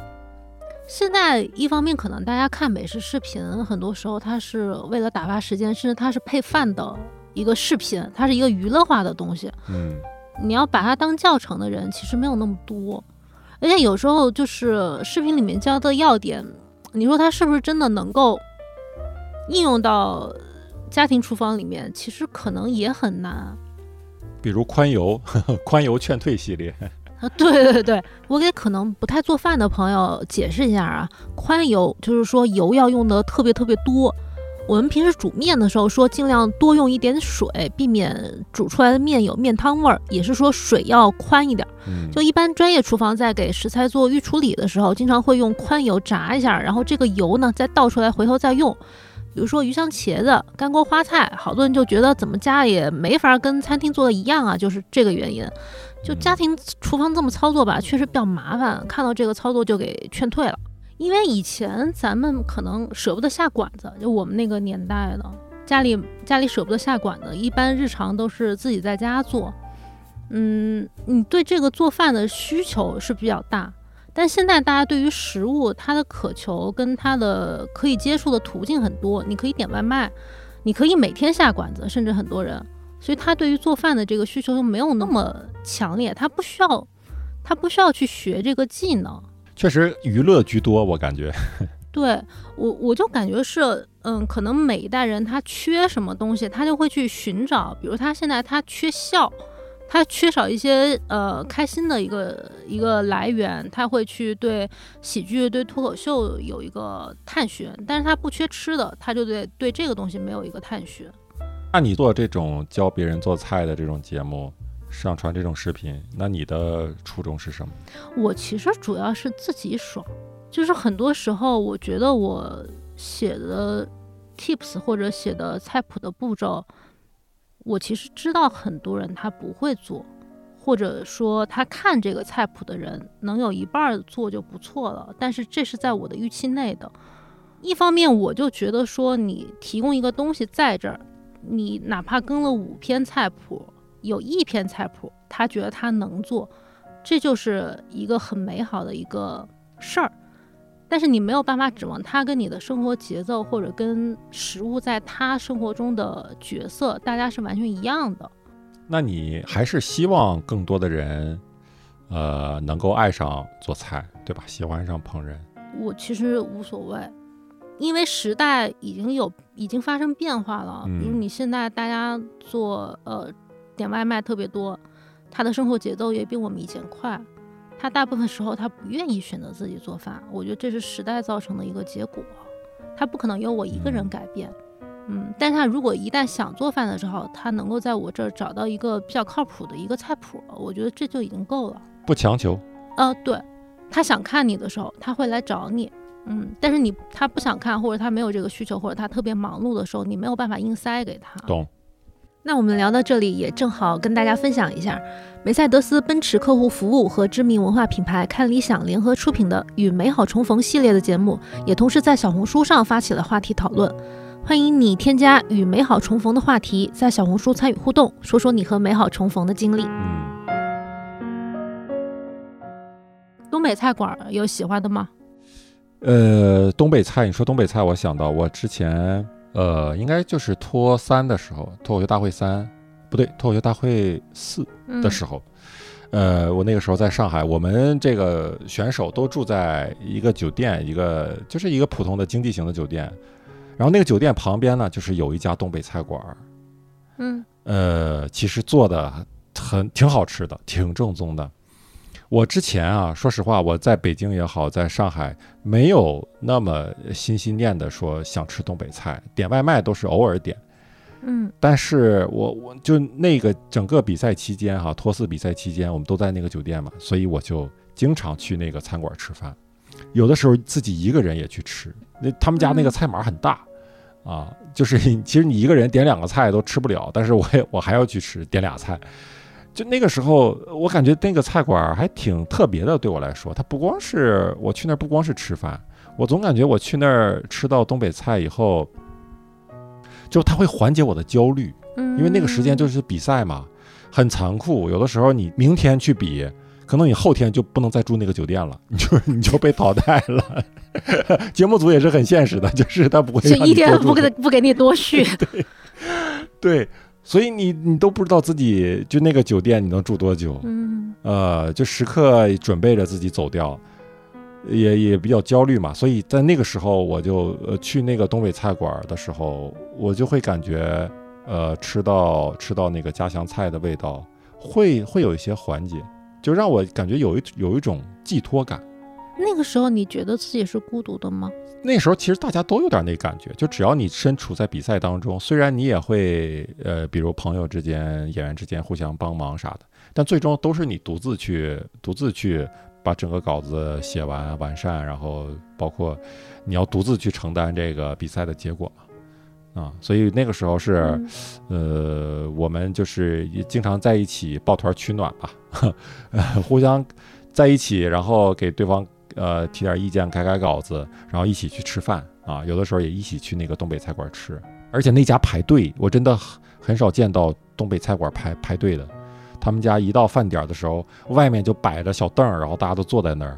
现在一方面可能大家看美食视频，很多时候它是为了打发时间，甚至它是配饭的。一个视频，它是一个娱乐化的东西。嗯，你要把它当教程的人，其实没有那么多。而且有时候就是视频里面教的要点，你说它是不是真的能够应用到家庭厨房里面？其实可能也很难。比如宽油，<laughs> 宽油劝退系列。<laughs> 啊，对对对，我给可能不太做饭的朋友解释一下啊，宽油就是说油要用的特别特别多。我们平时煮面的时候说尽量多用一点水，避免煮出来的面有面汤味儿，也是说水要宽一点。就一般专业厨房在给食材做预处理的时候，经常会用宽油炸一下，然后这个油呢再倒出来回头再用。比如说鱼香茄子、干锅花菜，好多人就觉得怎么加也没法跟餐厅做的一样啊，就是这个原因。就家庭厨房这么操作吧，确实比较麻烦，看到这个操作就给劝退了。因为以前咱们可能舍不得下馆子，就我们那个年代的，家里家里舍不得下馆子，一般日常都是自己在家做。嗯，你对这个做饭的需求是比较大，但现在大家对于食物它的渴求跟它的可以接触的途径很多，你可以点外卖，你可以每天下馆子，甚至很多人，所以他对于做饭的这个需求就没有那么强烈，他不需要，他不需要去学这个技能。确实娱乐居多，我感觉。<laughs> 对我，我就感觉是，嗯，可能每一代人他缺什么东西，他就会去寻找。比如他现在他缺笑，他缺少一些呃开心的一个一个来源，他会去对喜剧、对脱口秀有一个探寻。但是他不缺吃的，他就对对这个东西没有一个探寻。那你做这种教别人做菜的这种节目？上传这种视频，那你的初衷是什么？我其实主要是自己爽，就是很多时候我觉得我写的 tips 或者写的菜谱的步骤，我其实知道很多人他不会做，或者说他看这个菜谱的人能有一半做就不错了，但是这是在我的预期内的。一方面我就觉得说你提供一个东西在这儿，你哪怕跟了五篇菜谱。有一篇菜谱，他觉得他能做，这就是一个很美好的一个事儿。但是你没有办法指望他跟你的生活节奏或者跟食物在他生活中的角色，大家是完全一样的。那你还是希望更多的人，呃，能够爱上做菜，对吧？喜欢上烹饪。我其实无所谓，因为时代已经有已经发生变化了。嗯比如你现在大家做呃点外卖特别多，他的生活节奏也比我们以前快。他大部分时候他不愿意选择自己做饭，我觉得这是时代造成的一个结果。他不可能由我一个人嗯改变，嗯，但是他如果一旦想做饭的时候，他能够在我这儿找到一个比较靠谱的一个菜谱，我觉得这就已经够了。不强求，呃，对，他想看你的时候，他会来找你，嗯，但是你他不想看，或者他没有这个需求，或者他特别忙碌的时候，你没有办法硬塞给他。懂？那我们聊到这里，也正好跟大家分享一下，梅赛德斯奔驰客户服务和知名文化品牌看理想联合出品的《与美好重逢》系列的节目，也同时在小红书上发起了话题讨论。欢迎你添加“与美好重逢”的话题，在小红书参与互动，说说你和美好重逢的经历。嗯，东北菜馆儿有喜欢的吗？呃，东北菜，你说东北菜，我想到我之前，呃，应该就是脱三的时候，脱口秀大会三，不对，脱口秀大会四嗯。的时候，呃，我那个时候在上海，我们这个选手都住在一个酒店，一个就是一个普通的经济型的酒店，然后那个酒店旁边呢，就是有一家东北菜馆儿，嗯。呃，其实做的很挺好吃的，挺正宗的。我之前啊，说实话，我在北京也好，在上海没有那么心心念的说想吃东北菜，点外卖都是偶尔点。嗯但是我我就那个整个比赛期间哈、托四比赛期间，我们都在那个酒店嘛，所以我就经常去那个餐馆吃饭，有的时候自己一个人也去吃。那他们家那个嗯菜码很大。啊，就是 <laughs> 其实你一个人点两个菜都吃不了，但是我也我还要去吃，点俩菜。就那个时候，我感觉那个菜馆还挺特别的，对我来说，它不光是我去那儿不光是吃饭，我总感觉我去那儿吃到东北菜以后，就它会缓解我的焦虑，嗯，因为那个时间就是比赛嘛，很残酷，有的时候你明天去比。可能你后天就不能再住那个酒店了，<laughs> 你就你就被淘汰了。<laughs> 节目组也是很现实的，就是他不会是一天不给不给你多续。<laughs> 对，所以你你都不知道自己就那个酒店你能住多久，嗯呃，就时刻准备着自己走掉，也也比较焦虑嘛。所以在那个时候，我就呃去那个东北菜馆的时候，我就会感觉呃吃到吃到那个家乡菜的味道，会会有一些缓解，就让我感觉有一有一种寄托感。那个时候你觉得自己是孤独的吗？那时候其实大家都有点那感觉，就只要你身处在比赛当中，虽然你也会呃，比如朋友之间、演员之间互相帮忙啥的，但最终都是你独自去独自去把整个稿子写完完善，然后包括你要独自去承担这个比赛的结果嘛。啊，所以那个时候是，嗯呃，我们就是也经常在一起抱团取暖吧，呃 <laughs> 互相在一起，然后给对方呃提点意见，改改稿子，然后一起去吃饭啊。有的时候也一起去那个东北菜馆吃，而且那家排队，我真的很很少见到东北菜馆排排队的。他们家一到饭点儿的时候，外面就摆着小凳儿，然后大家都坐在那儿。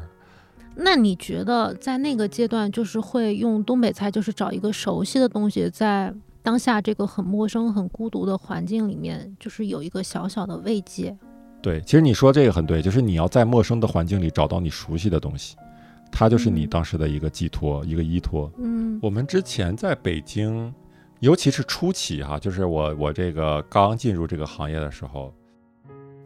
那你觉得在那个阶段，就是会用东北菜，就是找一个熟悉的东西，在当下这个很陌生、很孤独的环境里面，就是有一个小小的慰藉。对，其实你说这个很对，就是你要在陌生的环境里找到你熟悉的东西，它就是你嗯当时的一个寄托，一个依托。嗯。我们之前在北京，尤其是初期哈、就是我我这个刚进入这个行业的时候，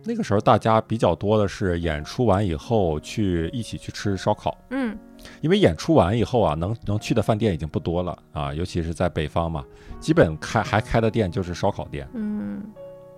那个时候大家比较多的是演出完以后去一起去吃烧烤，嗯。因为演出完以后啊，能能去的饭店已经不多了啊，尤其是在北方嘛，基本开还开的店就是烧烤店。嗯。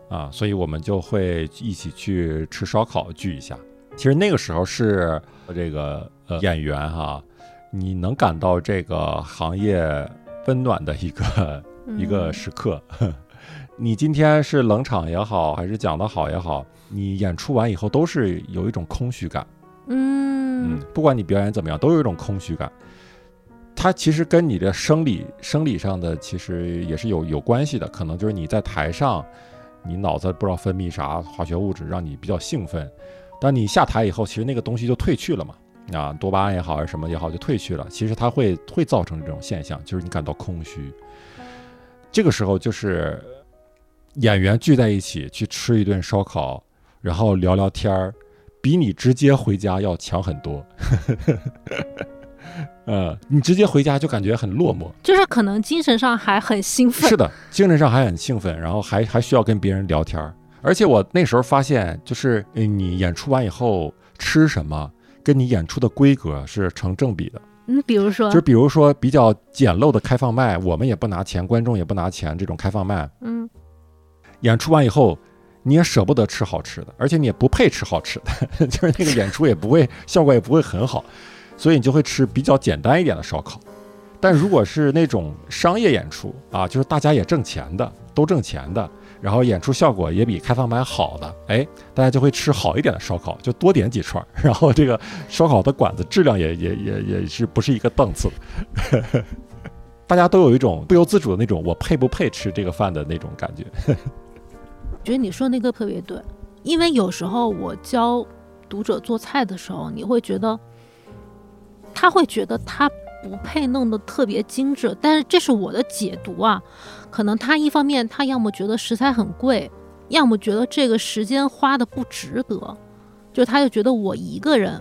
啊，所以我们就会一起去吃烧烤聚一下。其实那个时候是这个呃演员哈、你能感到这个行业温暖的一个一个时刻。<laughs> 你今天是冷场也好，还是讲得好也好，你演出完以后都是有一种空虚感。嗯嗯，不管你表演怎么样，都有一种空虚感。它其实跟你的生理生理上的其实也是有有关系的，可能就是你在台上，你脑子不知道分泌啥化学物质，让你比较兴奋。当你下台以后，其实那个东西就退去了嘛。啊，多巴胺也好还是什么也好就退去了，其实它会会造成这种现象，就是你感到空虚。这个时候就是演员聚在一起去吃一顿烧烤，然后聊聊天儿，比你直接回家要强很多。<laughs> 呃，你直接回家就感觉很落寞，就是可能精神上还很兴奋。是的，精神上还很兴奋，然后还还需要跟别人聊天儿。而且我那时候发现，就是呃你演出完以后吃什么，跟你演出的规格是成正比的。嗯，比如说就是，比如说比较简陋的开放麦，我们也不拿钱，观众也不拿钱，这种开放麦，嗯，演出完以后，你也舍不得吃好吃的，而且你也不配吃好吃的，<laughs> 就是那个演出也不会效果也不会很好，所以你就会吃比较简单一点的烧烤。但如果是那种商业演出啊，就是大家也挣钱的，都挣钱的，然后演出效果也比开放麦好的，哎，大家就会吃好一点的烧烤，就多点几串，然后这个烧烤的馆子质量也也也也是不是一个档次，<laughs> 大家都有一种不由自主的那种我配不配吃这个饭的那种感觉。<laughs> 觉得你说那个特别对，因为有时候我教读者做菜的时候，你会觉得他会觉得他不配弄得特别精致，但是这是我的解读啊。可能他一方面他要么觉得食材很贵，要么觉得这个时间花的不值得，就他就觉得我一个人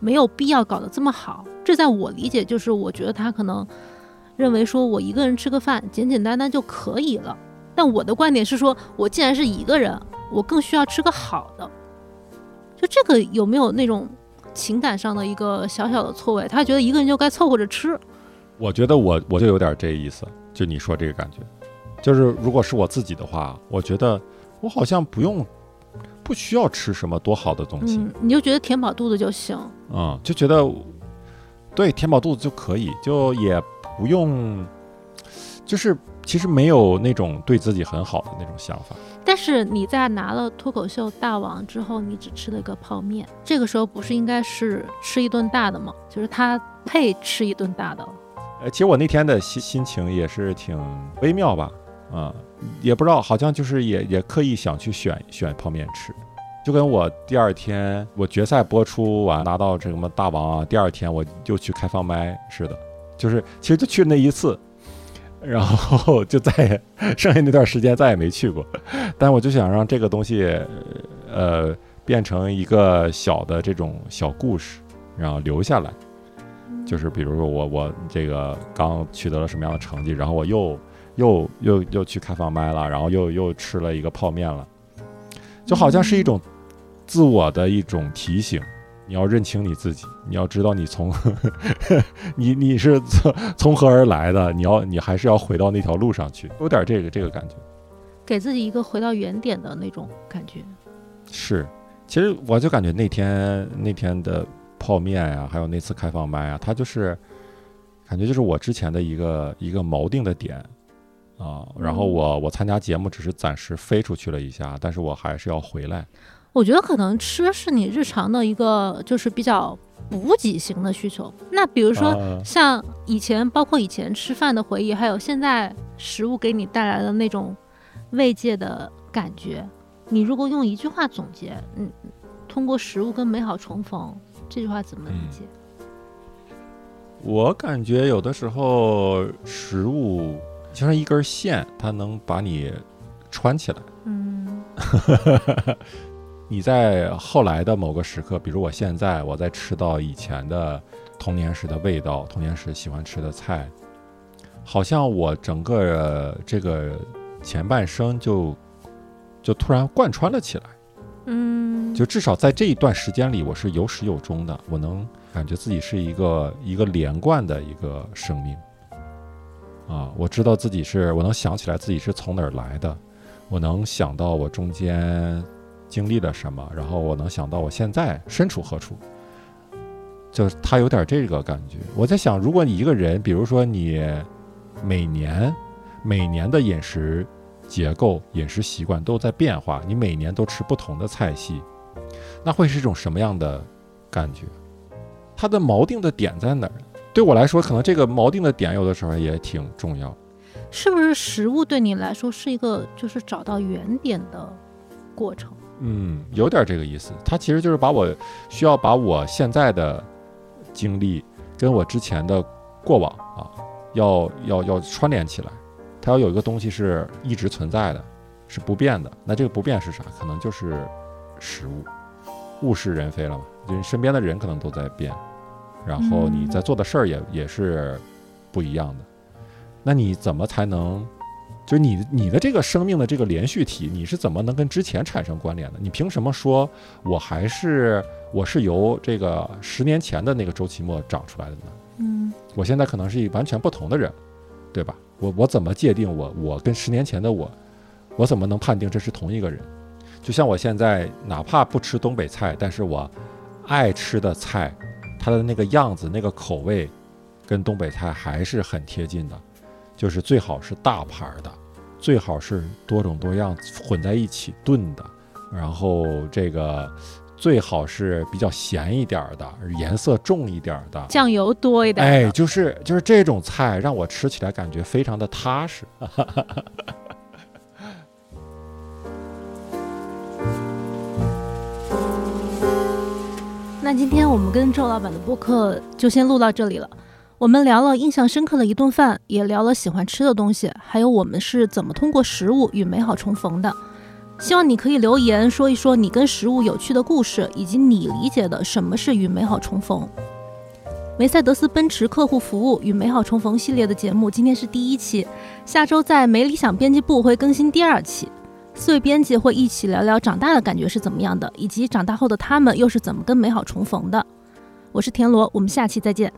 没有必要搞得这么好。这在我理解就是，我觉得他可能认为说我一个人吃个饭简简单单就可以了。但我的观点是说，我既然是一个人，我更需要吃个好的。就这个有没有那种情感上的一个小小的错位？他觉得一个人就该凑合着吃。我觉得我我就有点这意思，就你说这个感觉，就是如果是我自己的话，我觉得我好像不用不需要吃什么多好的东西，嗯，你就觉得填饱肚子就行。嗯，就觉得对填饱肚子就可以，就也不用，就是其实没有那种对自己很好的那种想法。但是你在拿了脱口秀大王之后，你只吃了一个泡面，这个时候不是应该是吃一顿大的吗？就是他配吃一顿大的了。呃，其实我那天的心心情也是挺微妙吧，啊、也不知道，好像就是也也刻意想去选选泡面吃，就跟我第二天我决赛播出完拿到这什么大王啊，第二天我就去开放麦似的，就是其实就去那一次，然后就再也 <laughs> 剩下那段时间再也没去过，但我就想让这个东西，呃，变成一个小的这种小故事，然后留下来。就是比如说我我这个刚取得了什么样的成绩，然后我又又又又去开放麦了，然后又又吃了一个泡面了，就好像是一种自我的一种提醒。你要认清你自己，你要知道你从 <laughs> 你你是从从何而来的，你要你还是要回到那条路上去，有点这个这个感觉。给自己一个回到原点的那种感觉。是，其实我就感觉那天那天的泡面呀、还有那次开放麦啊，它就是感觉就是我之前的一个一个锚定的点啊。然后嗯我我参加节目只是暂时飞出去了一下，但是我还是要回来。我觉得可能吃是你日常的一个就是比较补给型的需求。那比如说啊像以前，包括以前吃饭的回忆，还有现在食物给你带来的那种慰藉的感觉，你如果用一句话总结，嗯，通过食物跟美好重逢，这句话怎么理解？我感觉有的时候食物就像一根线，它能把你穿起来。嗯 <laughs> 你在后来的某个时刻，比如我现在我在吃到以前的童年时的味道，童年时喜欢吃的菜，好像我整个这个前半生就就突然贯穿了起来。嗯，就至少在这一段时间里，我是有始有终的，我能感觉自己是一个一个连贯的一个生命。啊，我知道自己是，我能想起来自己是从哪儿来的，我能想到我中间经历了什么，然后我能想到我现在身处何处。就是他有点这个感觉。我在想，如果你一个人，比如说你每年每年的饮食结构、饮食习惯都在变化，你每年都吃不同的菜系，那会是一种什么样的感觉？它的锚定的点在哪儿？对我来说，可能这个锚定的点有的时候也挺重要。是不是食物对你来说是一个就是找到原点的过程？嗯，有点这个意思。它其实就是把我需要把我现在的经历跟我之前的过往啊，要要要串联起来，它要有一个东西是一直存在的，是不变的。那这个不变是啥？可能就是食物，物是人非了嘛，就是身边的人可能都在变，然后你在做的事儿也也是不一样的。那你怎么才能？就是你你的这个生命的这个连续体，你是怎么能跟之前产生关联的？你凭什么说我还是我是由这个十年前的那个周期末长出来的呢？嗯，我现在可能是一完全不同的人，对吧？我我怎么界定我我跟十年前的我，我怎么能判定这是同一个人？就像我现在哪怕不吃东北菜，但是我爱吃的菜，它的那个样子、那个口味，跟东北菜还是很贴近的，就是最好是大盘的。最好是多种多样混在一起炖的，然后这个最好是比较咸一点的，颜色重一点的，酱油多一点。哎，就是就是这种菜让我吃起来感觉非常的踏实。那今天我们跟周老板的播客就先录到这里了。我们聊了印象深刻的一顿饭，也聊了喜欢吃的东西，还有我们是怎么通过食物与美好重逢的。希望你可以留言说一说你跟食物有趣的故事，以及你理解的什么是与美好重逢。梅赛德斯奔驰客户服务与美好重逢系列的节目，今天是第一期，下周在没理想编辑部会更新第二期。四位编辑会一起聊聊长大的感觉是怎么样的，以及长大后的他们又是怎么跟美好重逢的。我是田螺，我们下期再见。